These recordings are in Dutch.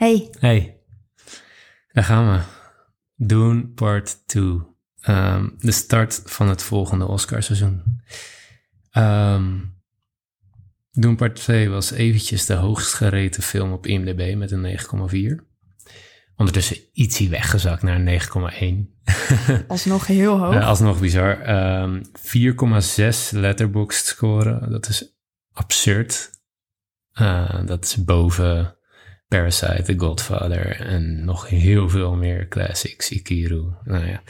Hey, Hey, daar gaan we. Dune Part 2. Ehm, de start van het volgende Oscarseizoen. Ehm Dune Part 2 was eventjes de hoogst gereten film op IMDb met een 9,4. Ondertussen ietsie weggezakt naar een 9,1. alsnog heel hoog. Eh, alsnog bizar. Ehm 4,6 letterboxd scoren. Dat is absurd. Eh, dat is boven Parasite, The Godfather en nog heel veel meer classics. Ikiru. Nou ja.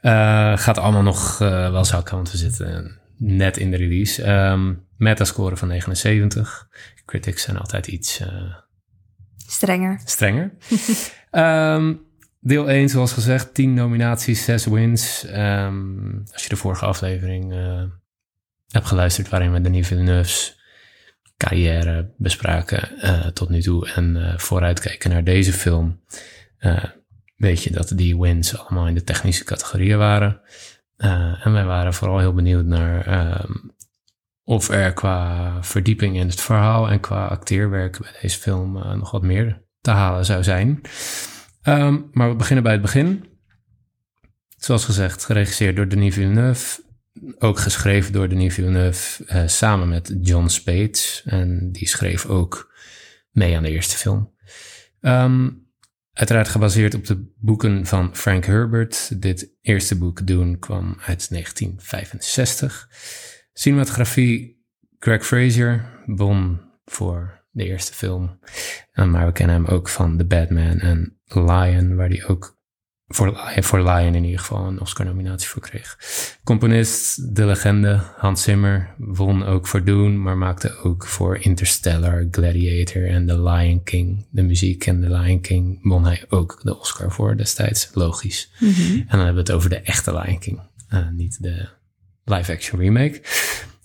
Eh, gaat allemaal nog eh, wel zakken, want we zitten net in de release. Ehm metascore van 79. Critics zijn altijd iets eh, Strenger. strenger. Ehm, deel 1, zoals gezegd, 10 nominaties, 6 wins. Ehm, als je de vorige aflevering hebt geluisterd, waarin we Denis Villeneuve's carrière bespraken eh, tot nu toe en eh, vooruitkijken naar deze film, eh, weet je dat die wins allemaal in de technische categorieën waren. En wij waren vooral heel benieuwd naar ehm, of er qua verdieping in het verhaal en qua acteerwerk bij deze film nog wat meer te halen zou zijn. Ehm, maar we beginnen bij het begin. Zoals gezegd, geregisseerd door Denis Villeneuve. Ook geschreven door Denis Villeneuve eh, samen met John Spates. En die schreef ook mee aan de eerste film. Ehm, uiteraard gebaseerd op de boeken van Frank Herbert. Dit eerste boek, Doen, kwam uit 1965. Cinematografie, Greg Fraser, won voor de eerste film. Maar we kennen hem ook van The Batman en Lion, waar hij ook voor, Lion- voor Lion in ieder geval een Oscar-nominatie voor kreeg. Componist, de legende Hans Zimmer, won ook voor Dune, maar maakte ook voor Interstellar, Gladiator en The Lion King. De muziek en The Lion King won hij ook de Oscar voor destijds, logisch. En dan hebben we het over de echte Lion King, eh, niet de live-action remake.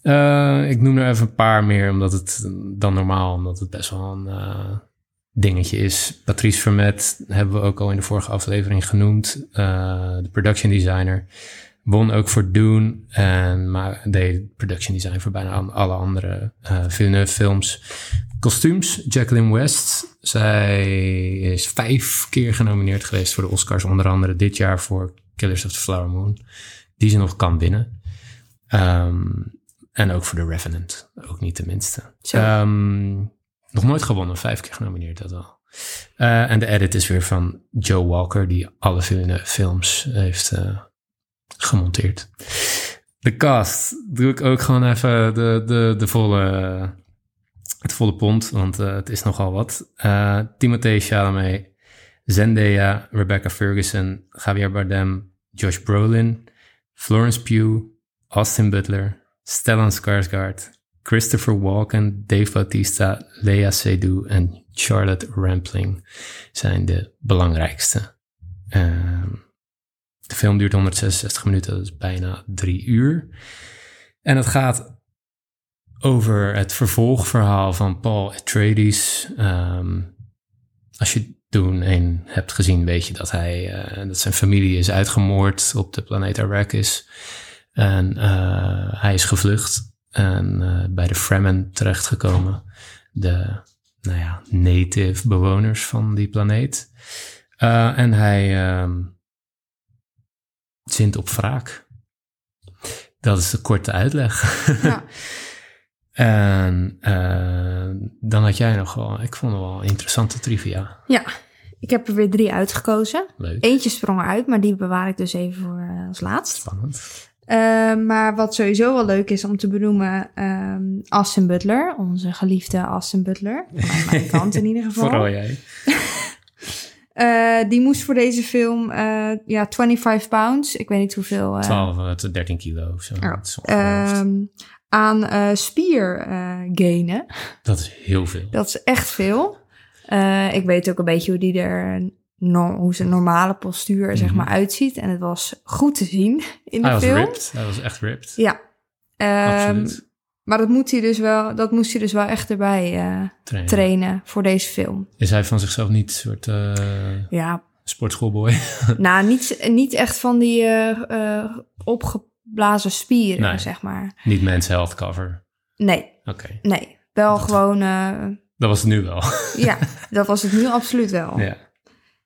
Eh, ik noem er even een paar meer, omdat het dan normaal, omdat het best wel een eh, dingetje is. Patrice Vermet hebben we ook al in de vorige aflevering genoemd. eh, de production designer. Won ook voor Dune en maar deed production design voor bijna alle andere eh Villeneuve films. Kostuums, Jacqueline West. Zij is vijf keer genomineerd geweest voor de Oscars. Onder andere dit jaar voor Killers of the Flower Moon. Die ze nog kan winnen. Ehm, en ook voor The Revenant. Ook niet de minste. Nog nooit gewonnen. Vijf keer genomineerd, dat al. Eh, en de edit is weer van Joe Walker, die alle films heeft eh, gemonteerd. De cast doe ik ook gewoon even de, de, de volle, het volle pond, want eh, het is nogal wat. Eh Timothée Chalamet, Zendaya, Rebecca Ferguson, Javier Bardem, Josh Brolin, Florence Pugh, Austin Butler, Stellan Skarsgård, Christopher Walken, Dave Bautista, Lea Seydoux en Charlotte Rampling zijn de belangrijkste. Ehm, de film duurt 166 minuten, dat is bijna drie uur. En het gaat over het vervolgverhaal van Paul Atreides. Ehm, als je toen hebt gezien, weet je dat, hij, eh, dat zijn familie is uitgemoord op de planeet Arrakis. En eh, hij is gevlucht en eh, bij de Fremen terechtgekomen. De nou ja, native bewoners van die planeet. Eh, en hij ehm, zint op wraak. Dat is de korte uitleg. Ja. en eh, dan had jij nog wel, ik vond het wel interessante trivia. ja, ik heb er weer drie uitgekozen. Leuk, Eentje sprong eruit, maar die bewaar ik dus even voor als laatst. spannend. Eh, maar wat sowieso wel leuk is om te benoemen, ehm Austin Butler, onze geliefde Austin Butler. Aan mijn kant in ieder geval. Vooral jij. Eh, die moest voor deze film, eh, ja, 25 pounds, ik weet niet hoeveel, eh, 12 eh, tot 13 kilo of zo. Oh, Dat is ongelooflijk. ehm, aan eh spiergenen. dat is heel veel. Dat is echt veel. Ik weet ook een beetje hoe die er, no- hoe zijn normale postuur zeg Mhm. maar uitziet. En het was goed te zien in de Hij was film. ripped. Hij was echt ripped. Ja. Ehm, Absoluut. maar dat, moet hij dus wel, dat moest hij dus wel echt erbij eh, Trainen. trainen voor deze film. Is hij van zichzelf niet een soort eh Ja, sportschoolboy? nou, niet, niet echt van die eh, opgeblazen spieren, Nee. zeg maar. niet Men's Health cover. Nee, Oké. nee. Wel gewoon Dat was het nu wel. Ja, dat was het nu absoluut wel. ja.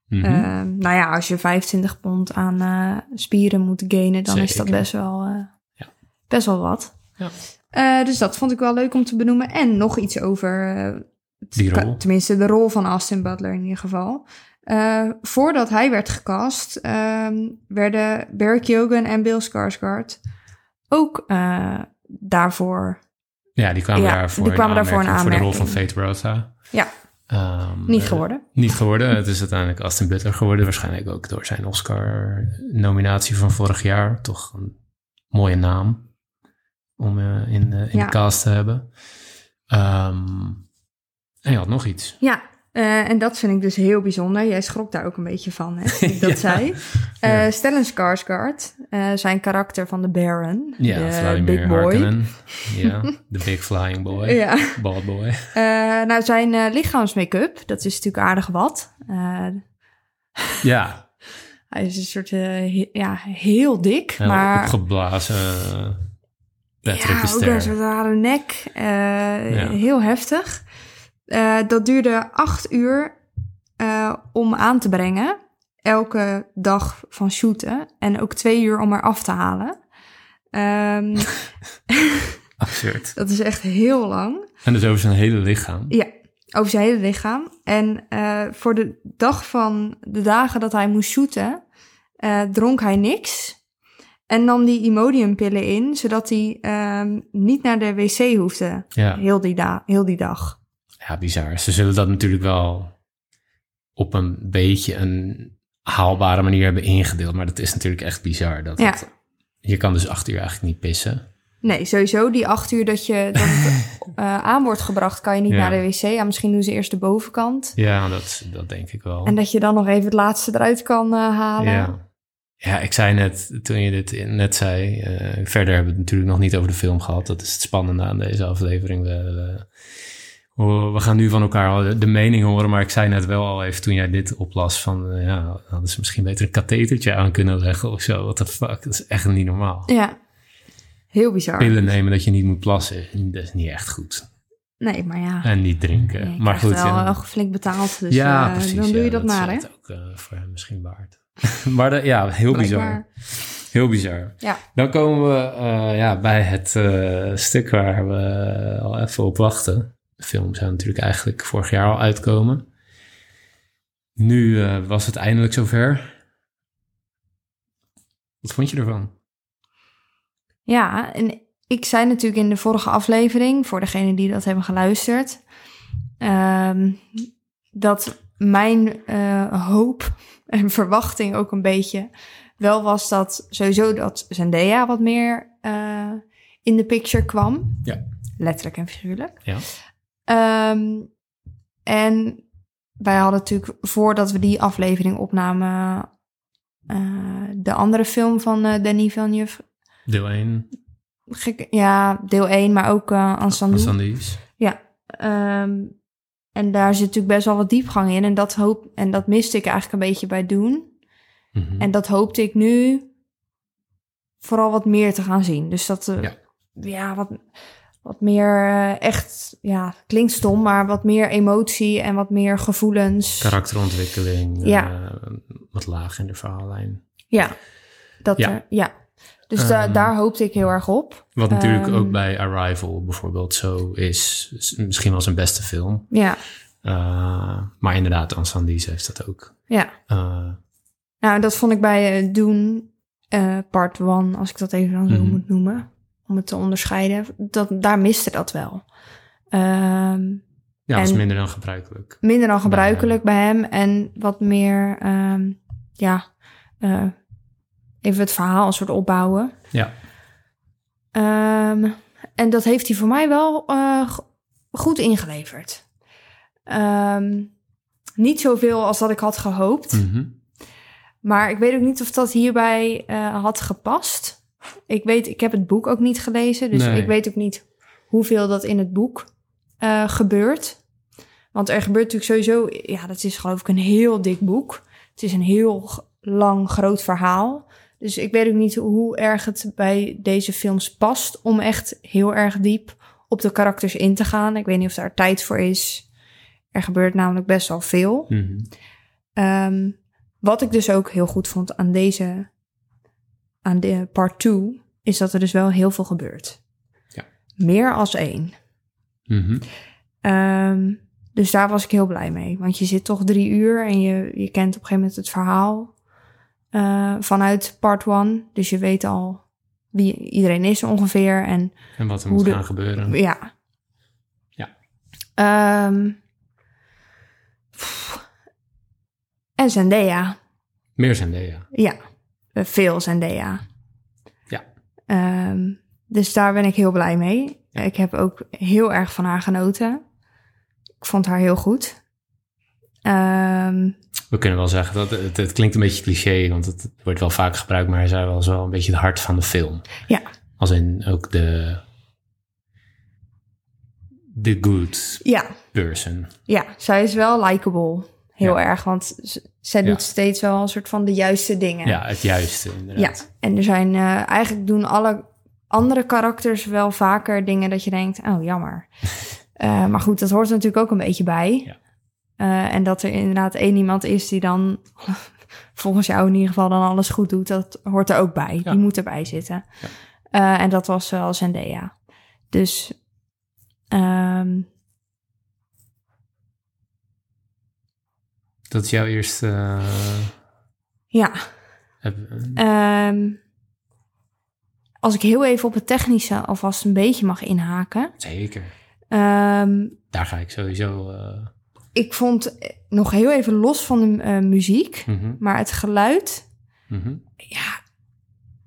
Mhm. Ehm, nou ja, als je 25 pond aan eh, spieren moet gainen, dan is dat best wel, eh, Ja. best wel wat. Ja. Eh, dus dat vond ik wel leuk om te benoemen. En nog iets over, Die ka- rol. tenminste de rol van Austin Butler in ieder geval. Voordat hij werd gecast, ehm, werden Barry Keoghan en Bill Skarsgård ook daarvoor Ja, die kwamen Ja, daarvoor die kwamen daarvoor in aanmerking voor de rol van. Fate Rosa. Ja. Ehm, niet geworden. Niet geworden. Het is uiteindelijk Aston Butler geworden. Waarschijnlijk ook door zijn Oscar-nominatie van vorig jaar. Toch een mooie naam om eh, in, de, in Ja. de cast te hebben. Ehm, en je had nog iets. Ja, eh, en dat vind ik dus heel bijzonder. Jij schrok daar ook een beetje van, hè, ik dat Ja. zei. Eh Ja. Stellan Skarsgård, eh, zijn karakter van de Baron, Ja, de Vladimir big boy. Harkonnen. Ja, de big flying boy. Ja, Bald boy. Eh, nou zijn eh lichaamsmake-up, dat is natuurlijk aardig wat. Eh, Ja, hij is een soort, eh, he- ja, heel dik, heel maar... opgeblazen uh, Patrick ja, ook een soort rare nek. eh, Ja. Heel heftig. Eh, dat duurde acht uur eh, om aan te brengen. Elke dag van shooten. En ook twee uur om er af te halen. Ehm, Absurd. dat is echt heel lang. En dus over zijn hele lichaam. Ja, over zijn hele lichaam. En eh, voor de dag van de dagen dat hij moest shooten, dronk hij niks. En nam die Imodiumpillen in, zodat hij ehm, niet naar de wc hoefde. Ja. Heel, die heel die dag. Ja, bizar. Ze zullen dat natuurlijk wel op een beetje een haalbare manier hebben ingedeeld. Maar dat is natuurlijk echt bizar. Dat Ja. het- je kan dus acht uur eigenlijk niet pissen. Nee, sowieso die acht uur dat, je, dat het eh, aan wordt gebracht, kan je niet Ja. naar de wc. Ja, misschien doen ze eerst de bovenkant. Ja, dat, dat denk ik wel. En dat je dan nog even het laatste eruit kan eh, halen. ja. ja, ik zei net, toen je dit net zei... eh, verder hebben we het natuurlijk nog niet over de film gehad. Dat is het spannende aan deze aflevering. We, we, gaan nu van elkaar de, mening horen. Maar ik zei net wel al even toen jij dit oplas van... eh, ja, hadden ze misschien beter een kathetertje aan kunnen leggen of zo. What the fuck, dat is echt niet normaal. Ja. Heel bizar. pillen nemen dat je niet moet plassen, dat is niet echt goed. Nee, maar ja. En niet drinken. je maar goed, wel ja. flink betaald. Dus ja, eh, precies. dan doe je ja, dat, maar, is hè? het ook eh, voor hem misschien waard. maar de- ja, heel bizar. Heel bizar. Ja. Dan komen we ja, bij het stuk waar we al even op wachten. De film zou natuurlijk eigenlijk vorig jaar al uitkomen. Nu eh, was het eindelijk zover. Wat vond je ervan? Ja, en ik zei natuurlijk in de vorige aflevering, voor degenen die dat hebben geluisterd, ehm, dat mijn eh, hoop en verwachting ook een beetje wel was dat sowieso dat Zendaya wat meer eh, in de picture kwam. Ja. Letterlijk en figuurlijk. Ja. Ehm, en wij hadden natuurlijk, voordat we die aflevering opnamen, eh, de andere film van eh Denis Villeneuve Deel 1, Gek, ja, deel 1, maar ook uh, Ensemble. Sandies. Ja. ehm, en daar zit natuurlijk best wel wat diepgang in. En dat, hoop, en dat miste ik eigenlijk een beetje bij doen. Mhm. En dat hoopte ik nu vooral wat meer te gaan zien. Dus dat, eh, Ja. ja, wat, wat meer eh, echt, ja, klinkt stom, maar wat meer emotie en wat meer gevoelens. Karakterontwikkeling, Ja. eh, wat laag in de verhaallijn. Ja, dat Ja. er, ja. Dus da- Ehm, daar hoopte ik heel erg op. Wat natuurlijk Ehm, ook bij Arrival bijvoorbeeld zo is. is Misschien wel zijn beste film. Ja, Uh, maar inderdaad, Ansandies heeft dat ook. ja. Uh, Nou, dat vond ik bij eh, Doen eh, part 1, als ik dat even dan zo Mhm. moet noemen, om het te onderscheiden. Dat, daar miste dat wel. Ehm, ja, En- minder dan gebruikelijk. minder dan gebruikelijk bij hem en wat meer, ehm, ja, eh, even het verhaal een soort opbouwen. Ja. Ehm, en dat heeft hij voor mij wel eh, go- goed ingeleverd. Niet zoveel als dat ik had gehoopt. Mhm. Maar ik weet ook niet of dat hierbij eh, had gepast. Ik weet, ik heb het boek ook niet gelezen, dus Nee. ik weet ook niet hoeveel dat in het boek eh, gebeurt. Want er gebeurt natuurlijk sowieso, ja, dat is geloof ik een heel dik boek. Het is een heel lang, groot verhaal. Dus ik weet ook niet hoe erg het bij deze films past om echt heel erg diep op de karakters in te gaan. Ik weet niet of daar tijd voor is. Er gebeurt namelijk best wel veel. Mhm. Ehm, wat ik dus ook heel goed vond aan deze, aan de part 2, is dat er dus wel heel veel gebeurt. Ja. Meer als één. Mhm. Ehm, dus daar was ik heel blij mee. Want je zit toch drie uur en je, je kent op een gegeven moment het verhaal eh, vanuit part one. Dus je weet al wie iedereen is ongeveer. En En wat er Hoe moet de- gaan gebeuren. ja. Ja. Pff. en Zendaya. Meer Zendaya. Ja, veel Zendaya. Ja. Ehm, dus daar ben ik heel blij mee. Ja. Ik heb ook heel erg van haar genoten. Ik vond haar heel goed. Ehm, We kunnen wel zeggen dat het, het klinkt een beetje cliché, want het wordt wel vaak gebruikt, maar zij was wel een beetje het hart van de film. Ja. Als in ook de. de good ja, person. ja, zij is wel likable. Heel Ja. erg, want zij Ja. doet steeds wel een soort van de juiste dingen. Ja, het juiste Ja, inderdaad. en er zijn eh, eigenlijk doen alle andere karakters wel vaker dingen dat je denkt, oh jammer. Eh, maar goed, dat hoort er natuurlijk ook een beetje bij. Ja. Eh, en dat er inderdaad één iemand is die dan, volgens jou in ieder geval, dan alles goed doet, dat hoort er ook bij. Ja. Die moet erbij zitten. Ja. En dat was wel Zendaya. Dus ehm, Dat is jouw eerste. eh, ja, Ehm, als ik heel even op het technische alvast een beetje mag inhaken. zeker. Ehm, Daar ga ik sowieso. eh, ik vond nog heel even los van de eh, muziek, mhm, maar het geluid, mhm. ja,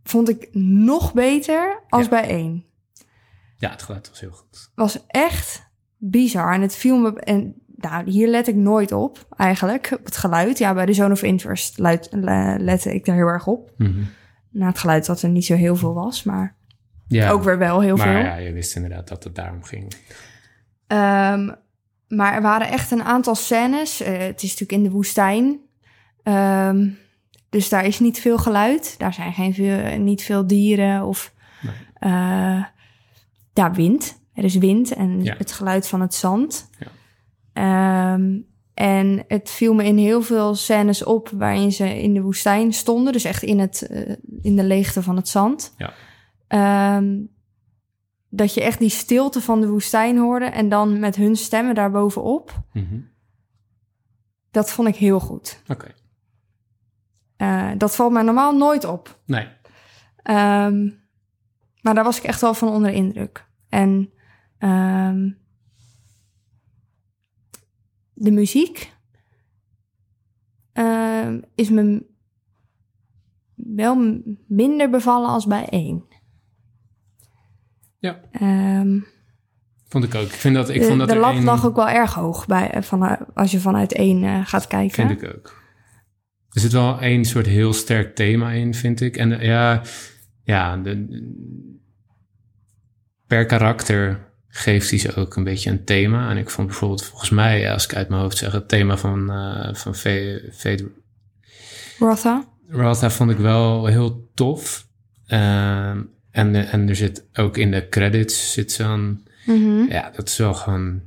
vond ik nog beter als Ja. bij één. Ja, het geluid was heel goed. Was echt bizar. En het viel me. En nou, hier let ik nooit op, eigenlijk. Op het geluid. Ja, bij de Zone of Interest luid, le- lette ik daar heel erg op. Mhm. Na het geluid dat er niet zo heel veel was, maar Ja, ook weer wel heel maar veel. ja, je wist inderdaad dat het daarom ging. Ehm, maar er waren echt een aantal scènes. Eh, het is natuurlijk in de woestijn. Ehm, dus daar is niet veel geluid. Daar zijn geen veel, niet veel dieren of Nee. eh, ja, wind. Er is wind en Ja. het geluid van het zand. Ja. Ehm, en het viel me in heel veel scènes op waarin ze in de woestijn stonden. Dus echt in, het, eh, in de leegte van het zand. Ja. Ehm, dat je echt die stilte van de woestijn hoorde en dan met hun stemmen daarbovenop. Mhm. Dat vond ik heel goed. Oké. Eh, dat valt mij normaal nooit op. Nee. Ehm, maar daar was ik echt wel van onder de indruk. En de muziek ehm, is me wel minder bevallen als bij één. Ja. Ehm, Vond ik ook. Ik vind dat ik de vond dat de lat één- lag ook wel erg hoog bij, eh, van, als je vanuit één eh, gaat kijken. Vind ik ook. Er zit wel één soort heel sterk thema in, vind ik. En eh, ja, ja de, per karakter geeft hij ze ook een beetje een thema. En ik vond bijvoorbeeld, volgens mij, ja, als ik uit mijn hoofd zeg, het thema van, eh van Fate Rotha? Rotha vond ik wel heel tof. Ehm, en, eh, en er zit ook in de credits zit zo'n Mhm. ja, dat is wel gewoon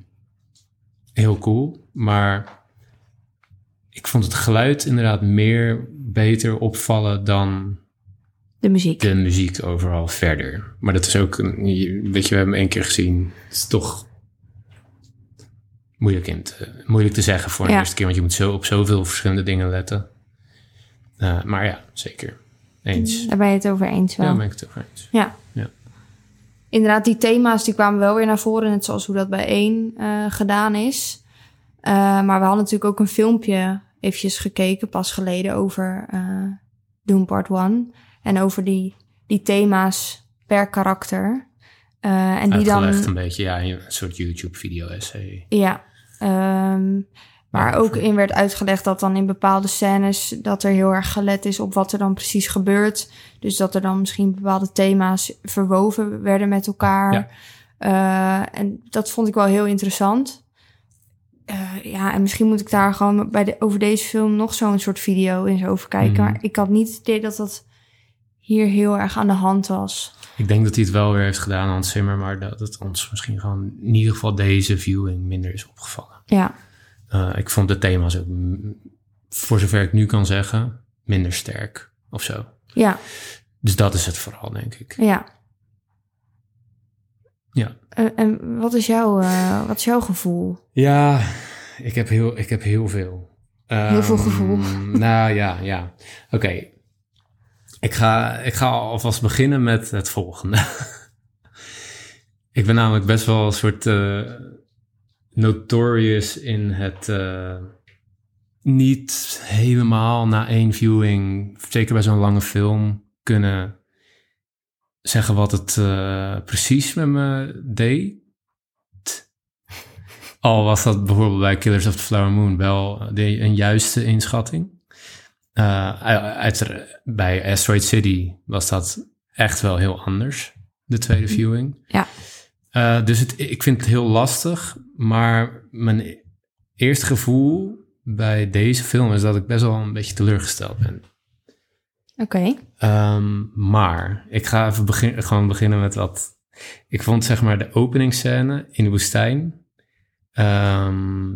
heel cool. Maar ik vond het geluid inderdaad meer beter opvallen dan De muziek. de muziek overal verder. Maar dat is ook, weet je, we hebben hem één keer gezien. Het is toch moeilijk, in te, moeilijk te zeggen voor de Ja. eerste keer, want je moet zo op zoveel verschillende dingen letten. Eh, maar ja, zeker. Eens. Daar ben je het over eens wel. Ja, daar ben ik het over eens. Ja. Ja. Inderdaad, die thema's die kwamen wel weer naar voren. Net zoals hoe dat bij één eh, gedaan is. Eh, maar we hadden natuurlijk ook een filmpje eventjes gekeken, pas geleden, over Doom Part 1. En over die, die thema's per karakter. Eh, en die dan... Een beetje, ja, een soort YouTube-video-essay. Ja, waar Ja, ook in werd uitgelegd dat dan in bepaalde scènes dat er heel erg gelet is op wat er dan precies gebeurt. Dus dat er dan misschien bepaalde thema's verwoven werden met elkaar. Ja. Eh, en dat vond ik wel heel interessant. Eh, ja, en misschien moet ik daar gewoon bij de, over deze film nog zo'n soort video eens over kijken. Mhm. Maar ik had niet het idee dat dat hier heel erg aan de hand was. Ik denk dat hij het wel weer heeft gedaan, Hans Zimmer, maar dat het ons misschien gewoon in ieder geval deze viewing minder is opgevallen. Ja, Eh, ik vond de thema's ook, mm, voor zover ik nu kan zeggen, minder sterk of zo. Ja, Dus dat is het vooral, denk ik. ja. Ja. En, en wat, is jouw, eh, wat is jouw gevoel? Ja, ik heb heel, ik heb heel veel. Heel veel Ehm, gevoel. Nou ja, ja. Oké. Ik, ga, ik ga alvast beginnen met het volgende. ik ben namelijk best wel een soort eh, notorious in het eh, niet helemaal na één viewing, zeker bij zo'n lange film, kunnen zeggen wat het eh, precies met me deed. Al was dat bijvoorbeeld bij Killers of the Flower Moon wel de, een juiste inschatting. Eh, uit, bij Asteroid City was dat echt wel heel anders, de tweede viewing. Ja. Eh, dus het, ik vind het heel lastig, maar mijn eerste gevoel bij deze film is dat ik best wel een beetje teleurgesteld ben. Oké. Ehm, maar ik ga even begin, gewoon beginnen met wat. Ik vond zeg maar de openingsscène in de woestijn. ehm,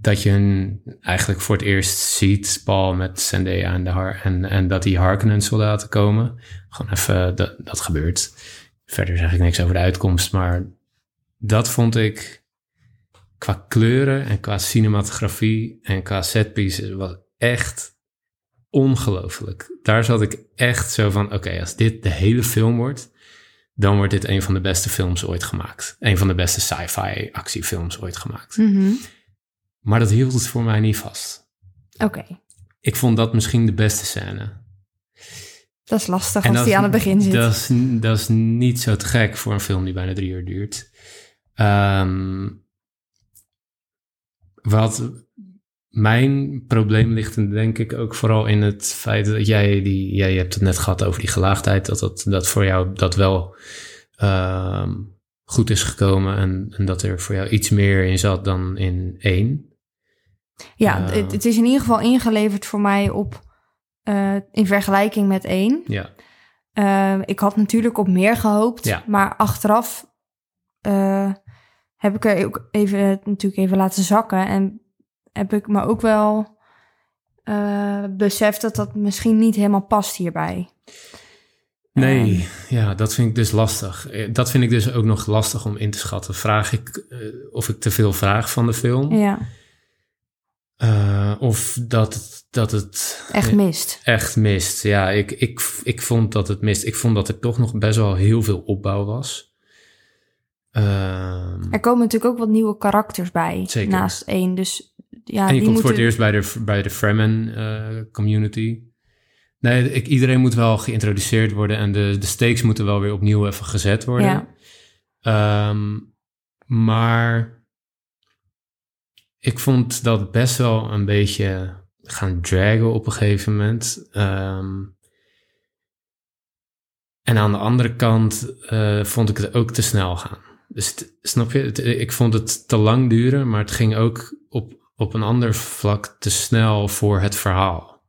dat je hun eigenlijk voor het eerst ziet, Paul met Zendaya en, de Har en, en dat die Harkonnen soldaten komen. Gewoon even, dat, dat gebeurt. Verder zeg ik niks over de uitkomst, maar dat vond ik qua kleuren en qua cinematografie en qua setpieces was echt ongelooflijk. Daar zat ik echt zo van, oké, als dit de hele film wordt, dan wordt dit een van de beste films ooit gemaakt. Een van de beste sci-fi actiefilms ooit gemaakt. Mhm. Maar dat hield het voor mij niet vast. Oké. Ik vond dat misschien de beste scène. Dat is lastig En als die is- aan het begin zit. Dat is, dat is niet zo te gek voor een film die bijna drie uur duurt. Ehm, wat mijn probleem ligt en denk ik ook vooral in het feit dat jij, die, jij hebt het net gehad over die gelaagdheid, dat, dat, dat voor jou dat wel ehm, goed is gekomen en, en dat er voor jou iets meer in zat dan in één. Ja, Eh. het, het is in ieder geval ingeleverd voor mij op eh, in vergelijking met één. Ja, Eh, ik had natuurlijk op meer gehoopt, Ja. maar achteraf heb ik er ook even natuurlijk even laten zakken en heb ik me ook wel beseft dat dat misschien niet helemaal past hierbij. Nee, ja, dat vind ik dus lastig. Dat vind ik dus ook nog lastig om in te schatten. Vraag ik of ik te veel vraag van de film? Ja, Eh, of dat het, dat het echt mist. echt mist. Ja, ik, ik, ik vond dat het mist. Ik vond dat er toch nog best wel heel veel opbouw was. Ehm, Er komen natuurlijk ook wat nieuwe karakters bij Zeker. naast één, dus ja, en je die komt moeten... voor het eerst bij de, bij de Fremen eh, community. Nee, ik, iedereen moet wel geïntroduceerd worden en de, de stakes moeten wel weer opnieuw even gezet worden. Ja. Ehm, maar ik vond dat best wel een beetje gaan dragen op een gegeven moment. Ehm, en aan de andere kant eh, vond ik het ook te snel gaan. Dus snap je, ik vond het te lang duren, maar het ging ook op, op een ander vlak te snel voor het verhaal.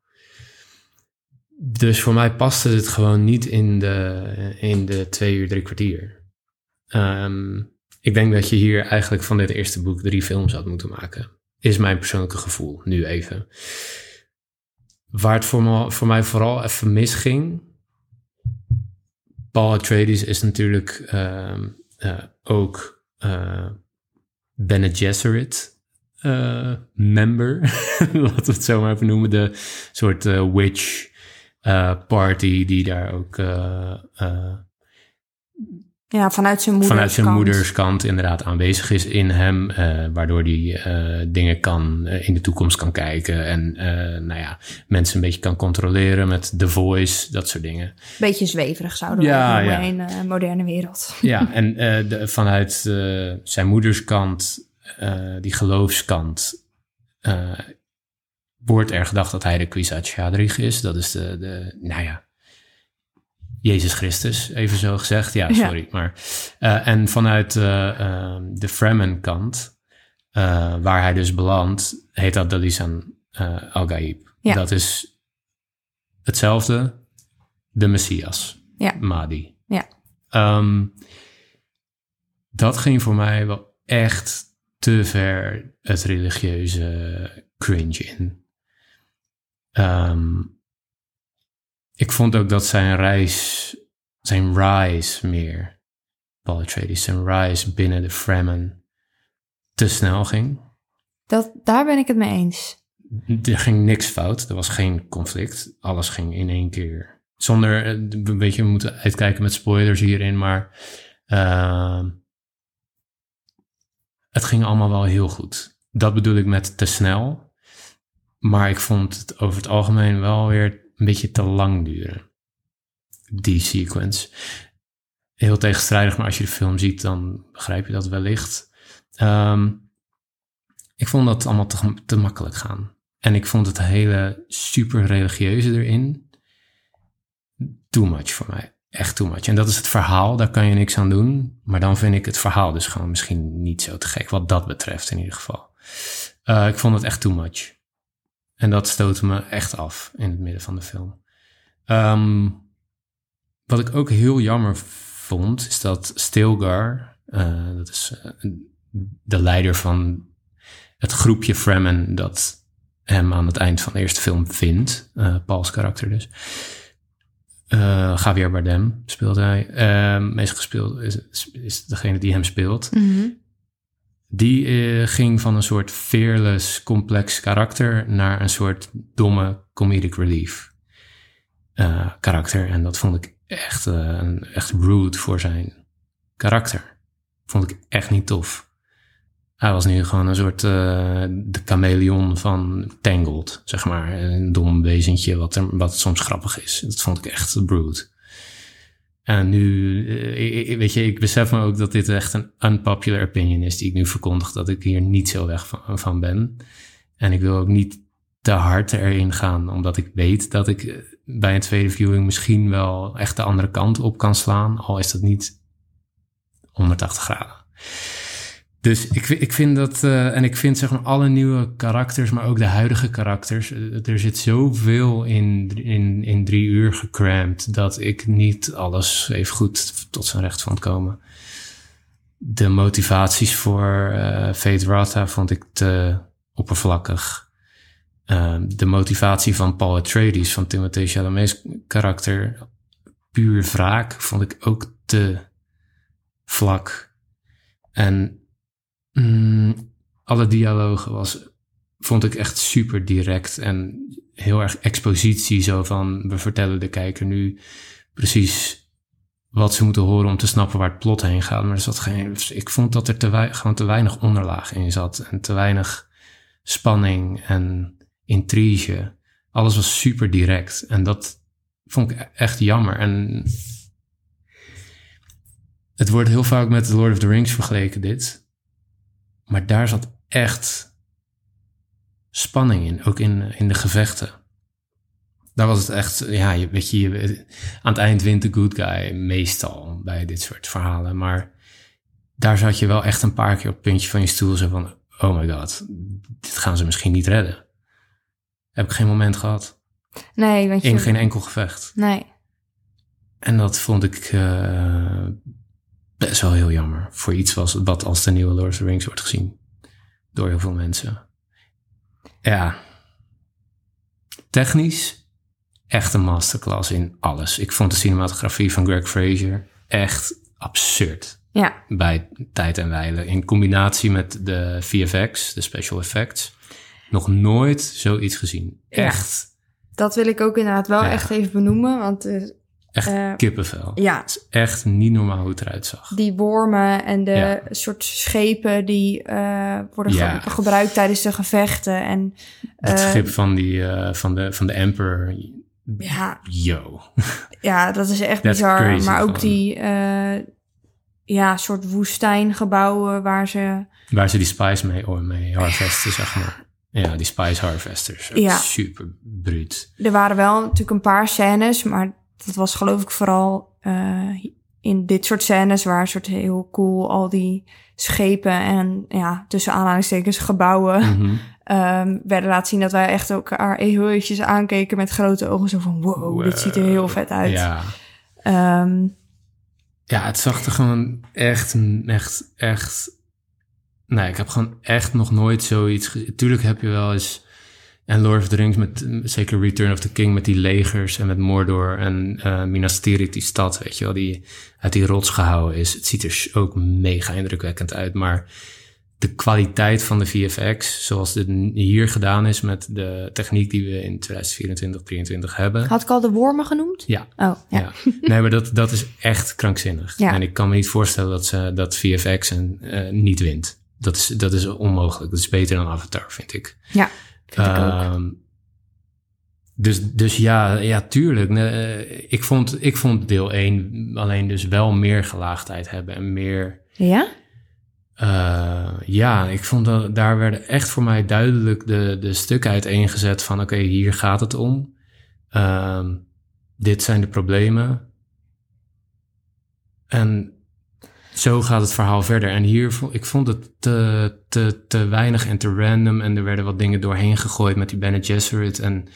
Dus voor mij paste het gewoon niet in de, in de twee uur, drie kwartier. Ehm, ik denk dat je hier eigenlijk van dit eerste boek drie films had moeten maken. Is mijn persoonlijke gevoel, nu even. Waar het voor, mij vooral even misging. Paul Atreides is natuurlijk ehm, eh, ook eh Bene Gesserit eh, member. Laten we het zo maar even noemen. De soort witch party die daar ook Ja, vanuit zijn moeder. vanuit zijn moederskant inderdaad aanwezig is in hem, eh, waardoor hij eh, dingen kan eh, in de toekomst kan kijken en nou ja, mensen een beetje kan controleren met The Voice, dat soort dingen. Beetje zweverig zouden we Ja, in een moderne wereld. Ja, en de, vanuit zijn moederskant, die geloofskant, wordt er gedacht dat hij de Kwisatz Shadrich is. Dat is de, de, nou ja, Jezus Christus, even zo gezegd. Ja, Ja. sorry. Maar, eh, en vanuit eh, eh, de Fremen kant, eh, waar hij dus belandt, heet dat Dalisan Al-Gaib. Ja. Dat is hetzelfde, de Messias, Ja. Mahdi. Ja. Ehm, dat ging voor mij wel echt te ver het religieuze cringe in. Ehm, ik vond ook dat zijn reis, zijn rise meer, Paul Atreides, zijn rise binnen de Fremen te snel ging. Dat, daar ben ik het mee eens. Er ging niks fout, er was geen conflict. Alles ging in één keer. Zonder, eh, weet je, we moeten uitkijken met spoilers hierin, maar ehm, het ging allemaal wel heel goed. Dat bedoel ik met te snel. Maar ik vond het over het algemeen wel weer een beetje te lang duren. Die sequence. Heel tegenstrijdig, maar als je de film ziet, dan begrijp je dat wellicht. Ehm, ik vond dat allemaal te, te makkelijk gaan. En ik vond het hele super religieuze erin too much voor mij. Echt too much. En dat is het verhaal, daar kan je niks aan doen. Maar dan vind ik het verhaal dus gewoon misschien niet zo te gek, wat dat betreft in ieder geval. Uh, ik vond het echt too much. En dat stootte me echt af in het midden van de film. Um, wat ik ook heel jammer vond, is dat Stilgar, uh, dat is uh, de leider van het groepje Fremen dat hem aan het eind van de eerste film vindt, uh, Paul's karakter dus. Javier Bardem speelt hij. Uh, meest gespeeld is, is degene die hem speelt. Mm. Die uh, ging van een soort fearless, complex karakter naar een soort domme comedic relief uh, karakter. En dat vond ik echt, echt rude voor zijn karakter. Vond ik echt niet tof. Hij was nu gewoon een soort de chameleon van Tangled, zeg maar. Een dom wezentje wat, er, wat soms grappig is. Dat vond ik echt brood. En nu, uh, weet je, ik besef me ook dat dit echt een unpopular opinion is die ik nu verkondig, dat ik hier niet zo weg van, van ben. En ik wil ook niet te hard erin gaan, omdat ik weet dat ik bij een tweede viewing misschien wel echt de andere kant op kan slaan, al is dat niet 180 graden. Dus ik, ik vind dat, uh, en ik vind zeg maar alle nieuwe karakters, maar ook de huidige karakters, er zit zoveel in, in, in drie uur gecrampt dat ik niet alles even goed tot zijn recht vond komen. De motivaties voor uh, Fate Rata vond ik te oppervlakkig. Uh, de motivatie van Paul Atreides, van Timothée Chalamet's karakter, puur wraak, vond ik ook te vlak. En Mm, alle dialogen was, vond ik echt super direct en heel erg expositie. Zo van, we vertellen de kijker nu precies wat ze moeten horen om te snappen waar het plot heen gaat. Maar er zat geen, ik vond dat er te gewoon te weinig onderlaag in zat. En te weinig spanning en intrige. Alles was super direct. En dat vond ik echt jammer. En het wordt heel vaak met Lord of the Rings vergeleken, dit. Maar daar zat echt spanning in, ook in, in de gevechten. Daar was het echt, ja, je, weet je, aan het eind wint de good guy meestal bij dit soort verhalen. Maar daar zat je wel echt een paar keer op het puntje van je stoel zo van, oh my god, dit gaan ze misschien niet redden. Heb ik geen moment gehad. Nee, want je... In geen enkel gevecht. Nee. En dat vond ik uh, best wel heel jammer. Voor iets was, wat als de nieuwe Lord of the Rings wordt gezien. Door heel veel mensen. Ja. Technisch echt een masterclass in alles. Ik vond de cinematografie van Greg Fraser echt absurd. Ja. Bij tijd en wijle. In combinatie met de VFX, de special effects. Nog nooit zoiets gezien. Echt. Ja. Dat wil ik ook inderdaad wel ja. echt even benoemen. Want uh, Echt uh, kippenvel. Ja. Het is echt niet normaal hoe het eruit zag. Die wormen en de ja. soort schepen die uh, worden ja. ge gebruikt tijdens de gevechten. En, Het schip van, die, van, de, van de Emperor. Ja. Yo. Ja, dat is echt bizar. Maar ook gewoon. die ja, soort woestijngebouwen waar ze... Waar ze die spice mee, oh, mee harvesten, zeg maar. Ja, die spice harvesters. Ja. Super bruut. Er waren wel natuurlijk een paar scènes, maar dat was geloof ik vooral uh, in dit soort scènes waar soort heel cool al die schepen en ja, tussen aanhalingstekens gebouwen mm -hmm. um, werden laten zien dat wij echt elkaar heel eventjes aankeken met grote ogen. Zo van wow, wow dit ziet er heel vet uit. Ja. Um, ja, het zag er gewoon echt, echt, echt nee, ik heb gewoon echt nog nooit zoiets... Tuurlijk heb je wel eens... En Lord of the Rings met eh, zeker Return of the King met die legers en met Mordor en eh Minas Tirith, die stad, weet je wel, die uit die rots gehouden is. Het ziet er ook mega indrukwekkend uit, maar de kwaliteit van de VFX, zoals dit hier gedaan is met de techniek die we in 2024, 2023 hebben. Had ik al de wormen genoemd? Ja, Oh, ja. ja. Nee, maar dat, dat is echt krankzinnig. Ja. En ik kan me niet voorstellen dat, ze, dat VFX en, eh, niet wint. Dat is, dat is onmogelijk. Dat is beter dan Avatar, vind ik. Ja, vind ik ook. Ehm, dus, dus ja, ja, tuurlijk. Eh, ik, vond, ik vond deel 1 alleen dus wel meer gelaagdheid hebben en meer... Ja? eh, ja, ik vond dat daar werden echt voor mij duidelijk de, de stukken uiteengezet van... oké, hier gaat het om. Ehm, dit zijn de problemen. En zo gaat het verhaal verder. En hier, ik vond het te, te, te weinig en te random. En er werden wat dingen doorheen gegooid met die Bene Gesserit en,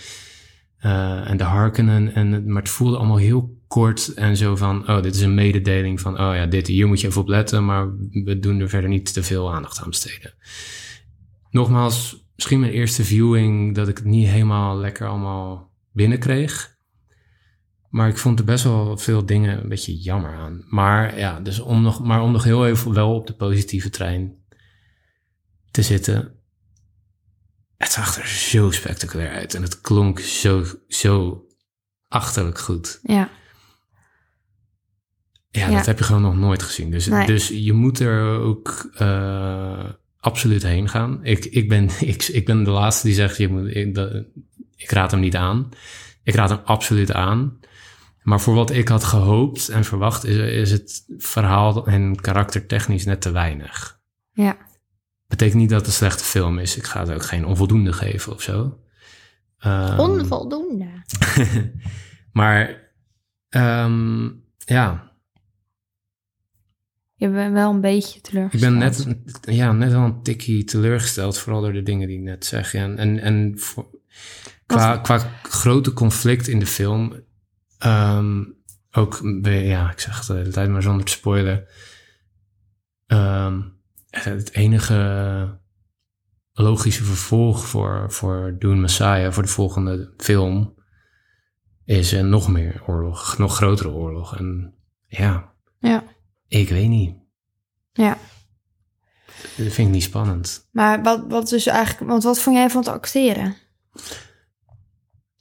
eh, en de Harkonnen. En, maar het voelde allemaal heel kort en zo van... oh, dit is een mededeling van... oh ja, dit, hier moet je even op letten... maar we doen er verder niet te veel aandacht aan besteden. Nogmaals, misschien mijn eerste viewing... dat ik het niet helemaal lekker allemaal binnenkreeg... Maar ik vond er best wel veel dingen een beetje jammer aan. Maar ja, dus om nog, maar om nog heel even wel op de positieve trein te zitten. Het zag er zo spectaculair uit en het klonk zo, zo achterlijk goed. Ja. Ja, Ja. dat heb je gewoon nog nooit gezien. Dus, Nee. dus je moet er ook eh, absoluut heen gaan. Ik, ik, ben, ik, ik ben de laatste die zegt, je moet, ik, dat- ik raad hem niet aan. Ik raad hem absoluut aan. Maar voor wat ik had gehoopt en verwacht, is, is het verhaal en karaktertechnisch net te weinig. Ja. Betekent niet dat het een slechte film is. Ik ga het ook geen onvoldoende geven of zo. Ehm, Onvoldoende. maar ehm, ja, Je bent wel een beetje Ik teleurgesteld. ben net, ja, net wel een tikkie teleurgesteld, vooral door de dingen die ik net zeg. Ja. En, en voor, qua, qua grote conflict in de film, ehm, ook, ja, ik zeg het de hele tijd, maar zonder te spoilen. ehm, het enige logische vervolg voor, voor Dune Messiah, voor de volgende film, is een nog meer oorlog, nog grotere oorlog. En ja, Ja. ik weet niet. Ja. Dat vind ik niet spannend. Maar wat, wat dus eigenlijk... Want wat vond jij van het acteren?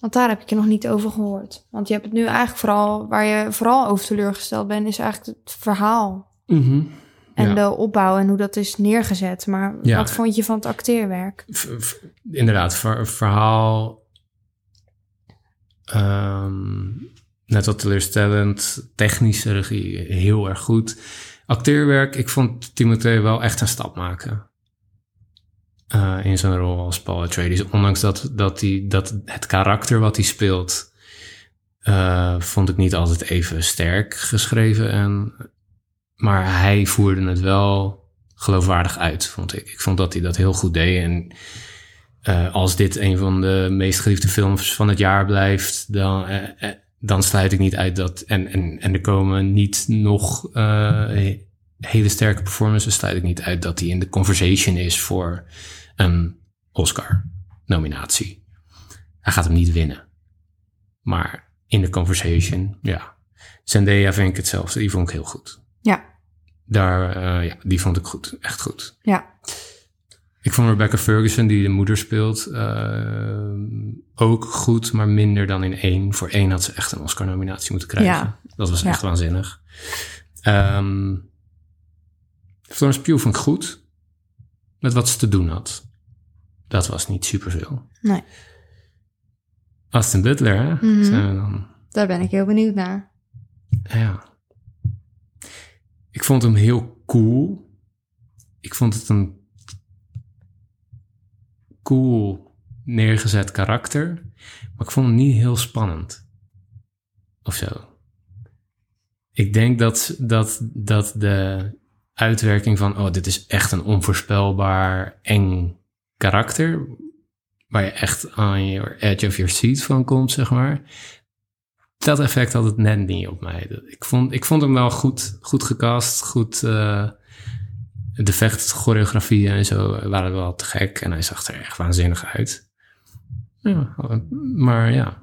Want daar heb ik je nog niet over gehoord. Want je hebt het nu eigenlijk vooral... Waar je vooral over teleurgesteld bent... is eigenlijk het verhaal. En Ja. de opbouw en hoe dat is neergezet. Maar Ja. wat vond je van het acteerwerk? V- inderdaad, ver- verhaal. ehm, net wat teleurstellend. Technische regie heel erg goed. Acteerwerk, ik vond Timothée wel echt een stap maken. Eh, in zijn rol als Paul Atreides. Ondanks dat, dat, die, dat het karakter wat hij speelt... eh, vond ik niet altijd even sterk geschreven. En, maar hij voerde het wel geloofwaardig uit, vond ik. Ik vond dat hij dat heel goed deed. En eh, als dit een van de meest geliefde films van het jaar blijft, dan, dan sluit ik niet uit dat. En, en, en er komen niet nog he- hele sterke performances, sluit ik niet uit dat hij in de conversation is voor een Oscar-nominatie. Hij gaat hem niet winnen. Maar in de conversation, ja. Zendaya vind ik hetzelfde. Die vond ik heel goed. Ja. Daar, eh, ja, die vond ik goed. Echt goed. Ja. Ik vond Rebecca Ferguson, die de moeder speelt, eh, ook goed, maar minder dan in één. Voor één had ze echt een Oscar-nominatie moeten krijgen. Ja. Dat was Ja. echt waanzinnig. Ehm Florence Pugh vond ik goed. Met wat ze te doen had. Dat was niet superveel. Nee. Aston Butler, hè? Mhm. Zijn we dan Daar ben ik heel benieuwd naar. Ja. Ik vond hem heel cool. Ik vond het een cool neergezet karakter. Maar ik vond hem niet heel spannend. Of zo. Ik denk dat, dat, dat de uitwerking van... oh, dit is echt een onvoorspelbaar eng karakter... waar je echt aan je edge of your seat van komt, zeg maar dat effect had het net niet op mij. Ik vond, ik vond hem wel goed, goed gecast, goed, eh, de vechtchoreografieën en zo waren wel te gek. En hij zag er echt waanzinnig uit. Ja, maar ja.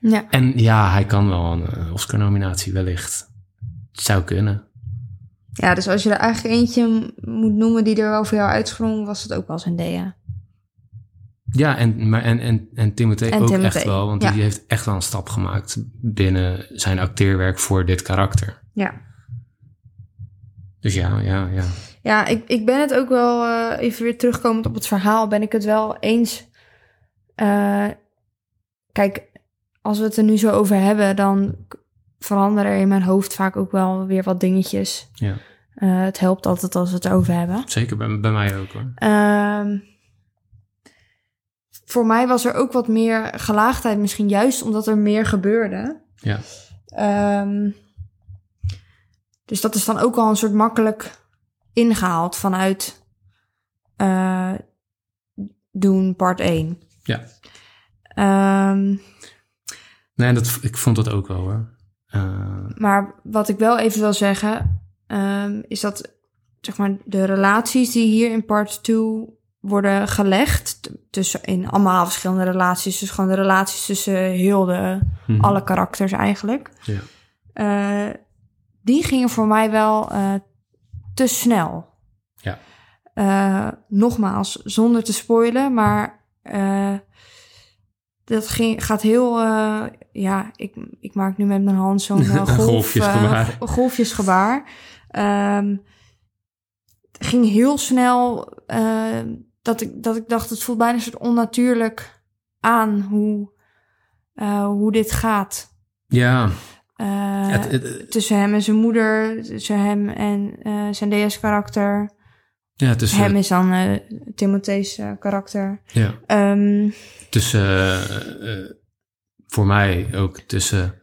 Ja. En ja, hij kan wel een eh, Oscar-nominatie wellicht. Het zou kunnen. Ja, dus als je er eigenlijk eentje moet noemen die er wel voor jou uitsprong, was het ook wel Zendaya. Ja, en, maar en, en, en Timothée En ook Timothée, echt wel. Want ja. die heeft echt wel een stap gemaakt binnen zijn acteerwerk voor dit karakter. Ja. Dus ja, ja, ja. Ja, ik, ik ben het ook wel, eh, even weer terugkomend op het verhaal, ben ik het wel eens. Eh, kijk, als we het er nu zo over hebben, dan veranderen er in mijn hoofd vaak ook wel weer wat dingetjes. ja. Eh, het helpt altijd als we het erover hebben. Zeker bij, bij mij ook hoor. Ehm, voor mij was er ook wat meer gelaagdheid, misschien juist omdat er meer gebeurde. Ja. Ehm, dus dat is dan ook al een soort makkelijk ingehaald vanuit eh, doen part 1. Ja. Ehm, Nee, dat, ik vond dat ook wel hoor. Eh, maar wat ik wel even wil zeggen, ehm, is dat zeg maar, de relaties die hier in part 2 worden gelegd, tussen in allemaal verschillende relaties, dus gewoon de relaties tussen heel de, mhm. alle karakters eigenlijk, Ja. eh, die gingen voor mij wel eh, te snel. Ja. Nogmaals, zonder te spoilen, maar dat ging, gaat heel... eh, ja, ik, ik maak nu met mijn hand zo'n eh, golf, Golfjesgebaar. golfjesgebaar. Ehm, het ging heel snel eh, dat, ik, dat ik dacht, het voelt bijna een soort onnatuurlijk aan hoe, hoe dit gaat. ja, het, het- tussen hem en zijn moeder, tussen hem en zijn DS karakter. Ja, tussen, hem is dan eh Timothee's eh, karakter. ja, Ehm, tussen eh, eh, voor mij ook tussen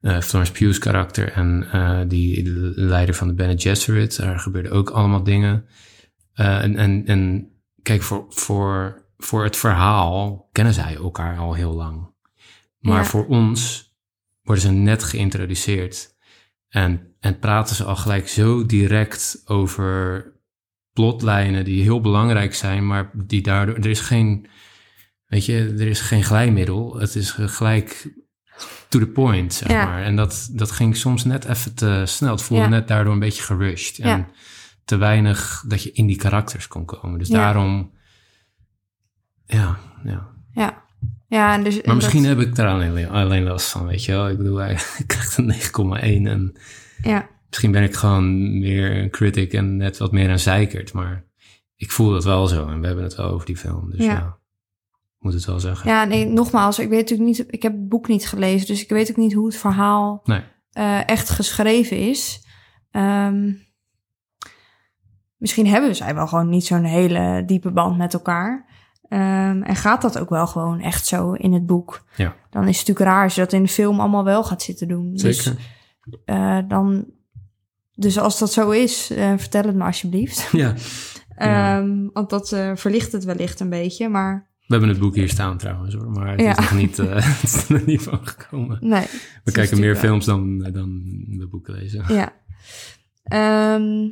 eh Florence Pugh's karakter en eh, die leider van de Bene Gesserit. Daar gebeurden ook allemaal dingen. Eh, en, en, en kijk, voor, voor, voor het verhaal kennen zij elkaar al heel lang. Maar Ja. voor ons worden ze net geïntroduceerd. En, en praten ze al gelijk zo direct over plotlijnen die heel belangrijk zijn, maar die daardoor... Er is geen, weet je, er is geen glijmiddel. Het is gelijk to the point, zeg Ja. maar. En dat, dat ging soms net even te snel. Het voelde Ja. net daardoor een beetje gerushed. En Ja. te weinig dat je in die karakters kon komen. Dus daarom... Ja, ja. ja. Ja, en dus, Maar misschien dat- heb ik daar alleen, alleen last van, weet je wel. Ik bedoel, hij krijgt een 9,1 en Ja, misschien ben ik gewoon meer een critic en net wat meer een zeikert. Maar ik voel dat wel zo en we hebben het wel over die film. Dus Ja. moet het wel zeggen. ja, nee, nogmaals, ik weet natuurlijk niet, ik heb het boek niet gelezen, dus ik weet ook niet hoe het verhaal Nee, eh, echt geschreven is. Ehm, misschien hebben zij wel gewoon niet zo'n hele diepe band met elkaar. Ehm, en gaat dat ook wel gewoon echt zo in het boek? Ja. Dan is het natuurlijk raar als je dat in de film allemaal wel gaat zitten doen. Dus, zeker. eh, dan, dus als dat zo is, eh, vertel het me alsjeblieft. Ja, Ja. Ehm, want dat eh, verlicht het wellicht een beetje, maar we hebben het boek hier staan trouwens hoor, maar het Ja. is nog niet, eh, het is er niet van gekomen. nee. We kijken meer wel- films dan, dan we boeken lezen. Ja. Ehm,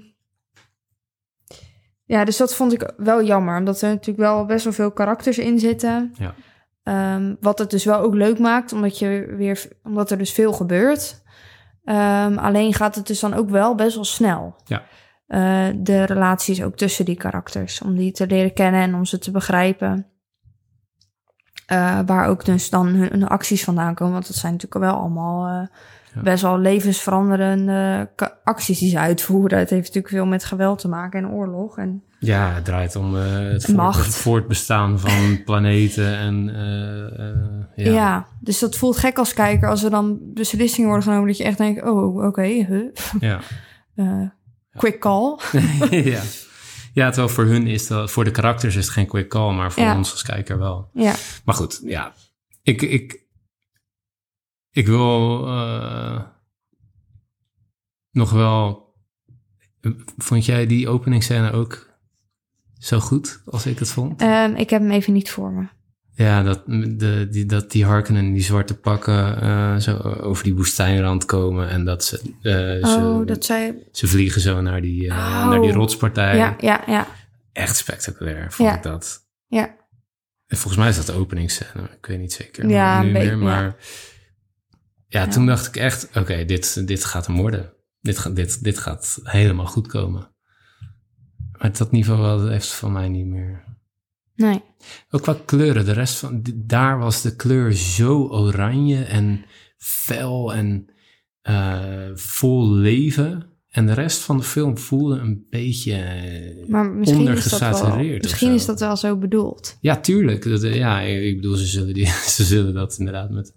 ja, dus dat vond ik wel jammer. Omdat er natuurlijk wel best wel veel karakters in zitten. Ja. Ehm, wat het dus wel ook leuk maakt, omdat, je weer, omdat er dus veel gebeurt. Ehm, alleen gaat het dus dan ook wel best wel snel. Ja. Eh, de relaties ook tussen die karakters. Om die te leren kennen en om ze te begrijpen. Eh, waar ook dus dan hun, hun acties vandaan komen. Want dat zijn natuurlijk wel allemaal eh, Ja. best wel levensveranderende acties die ze uitvoeren. Het heeft natuurlijk veel met geweld te maken en oorlog. En Ja, het draait om eh, het, voort- Macht. het voortbestaan van planeten en eh, eh, ja. ja. dus dat voelt gek als kijker als er dan beslissingen worden genomen dat je echt denkt, oh, oké, huh? ja. Quick call. ja. ja, terwijl voor hun is dat, voor de karakters is het geen quick call, maar voor Ja. ons als kijker wel. ja, Maar goed, ja, ik, ik, ik wil nog wel. Vond jij die openingsscène ook zo goed als ik het vond? Ehm, ik heb hem even niet voor me. Ja, dat, de, die, dat die Harkonnen die zwarte pakken eh, zo over die woestijnrand komen en dat ze, eh, ze, oh, dat zij... ze vliegen zo naar die, eh, Oh. naar die rotspartij. Ja, ja, ja. Echt spectaculair vond Ja. ik dat. Ja, En volgens mij is dat de openingsscène, ik weet niet zeker Ja, nu een beetje, meer, maar ja, Ja. toen dacht ik echt, oké, dit, dit gaat hem worden. Dit, gaat dit, dit gaat helemaal goed komen. Maar dat niveau wel heeft van mij niet meer. nee. Ook qua kleuren, de rest van, daar was de kleur zo oranje en fel en eh, vol leven. En de rest van de film voelde een beetje eh, Maar misschien is dat wel... ondergesatureerd of Misschien zo. is dat wel zo bedoeld. Ja, tuurlijk. Dat, eh, ja, ik bedoel, ze zullen, die, ze zullen dat inderdaad met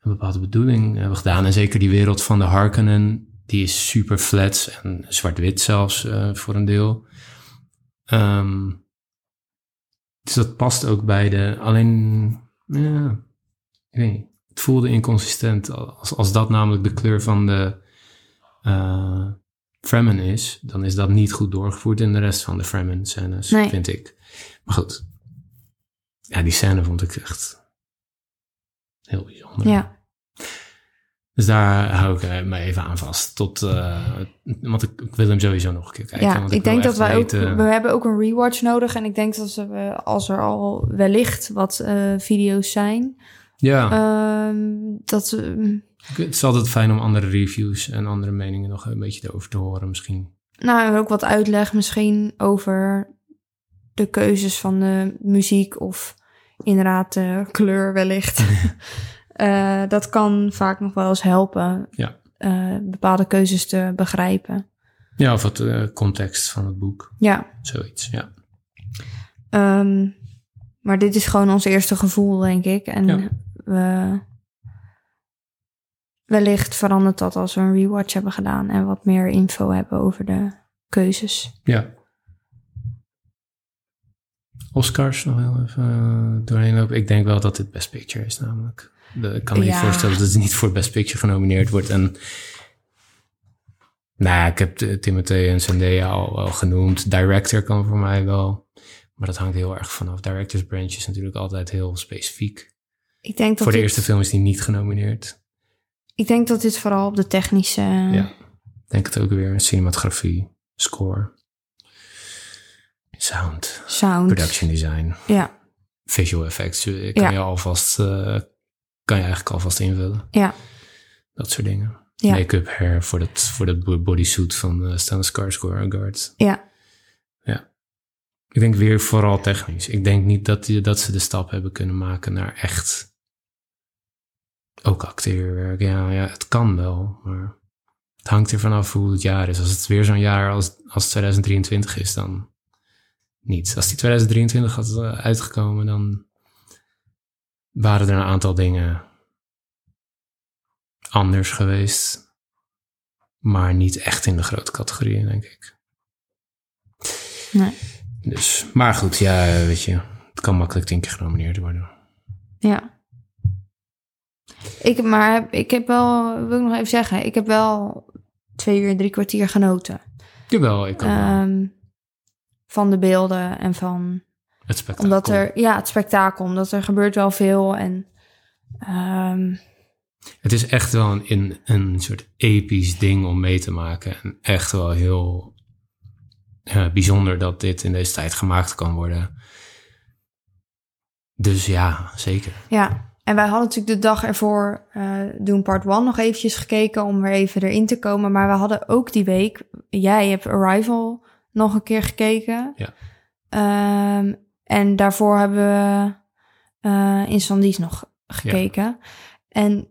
een bepaalde bedoeling hebben gedaan. En zeker die wereld van de Harkonnen, die is super flats en zwart-wit zelfs eh, voor een deel. Ehm, dus dat past ook bij de... Alleen, ja, ik weet niet. Het voelde inconsistent. Als, als dat namelijk de kleur van de eh Fremen is, dan is dat niet goed doorgevoerd in de rest van de Fremen-scènes, Nee. vind ik. Maar goed. Ja, die scène vond ik echt heel bijzonder. Ja, Dus daar hou ik eh, me even aan vast. Tot, eh, want ik, ik wil hem sowieso nog een keer kijken. ja want ik wil denk dat wij ook... We hebben ook een rewatch nodig. En ik denk dat we, als er al wellicht wat eh, video's zijn... Ja, ehm, dat... het is altijd fijn om andere reviews en andere meningen nog een beetje erover te horen misschien. Nou, en ook wat uitleg misschien over de keuzes van de muziek of inderdaad de kleur wellicht. Eh, dat kan vaak nog wel eens helpen. Ja. eh, bepaalde keuzes te begrijpen. Ja, of wat eh, context van het boek. Ja, Zoiets, ja. ehm, maar dit is gewoon ons eerste gevoel, denk ik. En Ja. we, wellicht verandert dat als we een rewatch hebben gedaan en wat meer info hebben over de keuzes. Ja. Oscars nog heel even doorheen lopen. Ik denk wel dat dit Best Picture is namelijk. Ik kan me niet voorstellen dat het niet voor Best Picture genomineerd wordt. En nou ja, ik heb Timothée en Zendaya al wel genoemd. Director kan voor mij wel. Maar dat hangt heel erg vanaf. Director's Branch is natuurlijk altijd heel specifiek. Ik denk dat voor de dit- eerste film is die niet genomineerd. Ik denk dat dit vooral op de technische... Ja. Ik denk het ook weer. Cinematografie, score, sound, Sound. production design. Ja, visual effects eh, kan Ja. je alvast eh, kan je eigenlijk alvast invullen. ja, Dat soort dingen. Ja. Make-up, hair voor dat, voor dat bo- bodysuit van uh, Stellan Skarsgård. ja. Ja. Ik denk weer vooral technisch. Ik denk niet dat, die, dat ze de stap hebben kunnen maken naar echt ook acteerwerk. Ja, ja, het kan wel, maar het hangt er vanaf hoe het jaar is. Als het weer zo'n jaar als, als 2023 is, dan niet. Als die 2023 had eh, uitgekomen, dan waren er een aantal dingen anders geweest. Maar niet echt in de grote categorieën, denk ik. Nee. Dus, maar goed, ja, weet je, het kan makkelijk tien keer genomineerd worden. Ja. Ik, maar ik heb wel, wil ik nog even zeggen, ik heb wel twee uur, drie kwartier genoten. Jawel, ik kan wel. Ehm, van de beelden en van, het spektakel. omdat er, ja, het spektakel, omdat er gebeurt wel veel en, ehm, Het is echt wel een, een, een soort episch ding om mee te maken. En echt wel heel bijzonder dat dit in deze tijd gemaakt kan worden. Dus ja, zeker. ja. En wij hadden natuurlijk de dag ervoor eh doen part 1 nog eventjes gekeken om weer even erin te komen. Maar we hadden ook die week, jij hebt Arrival nog een keer gekeken. Ja. Ehm, en daarvoor hebben we eh in Sandies nog gekeken. En